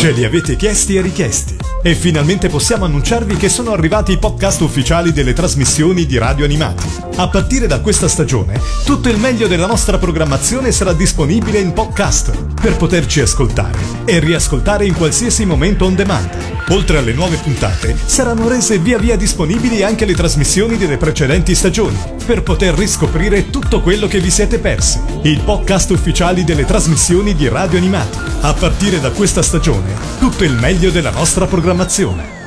Ce li avete chiesti e richiesti. E finalmente possiamo annunciarvi che sono arrivati i podcast ufficiali delle trasmissioni di Radio Animati. A partire da questa stagione, tutto il meglio della nostra programmazione sarà disponibile in podcast per poterci ascoltare e riascoltare in qualsiasi momento on demand. Oltre alle nuove puntate, saranno rese via via disponibili anche le trasmissioni delle precedenti stagioni per poter riscoprire tutto quello che vi siete persi. Il podcast ufficiali delle trasmissioni di Radio Animati. A partire da questa stagione, tutto il meglio della nostra programmazione.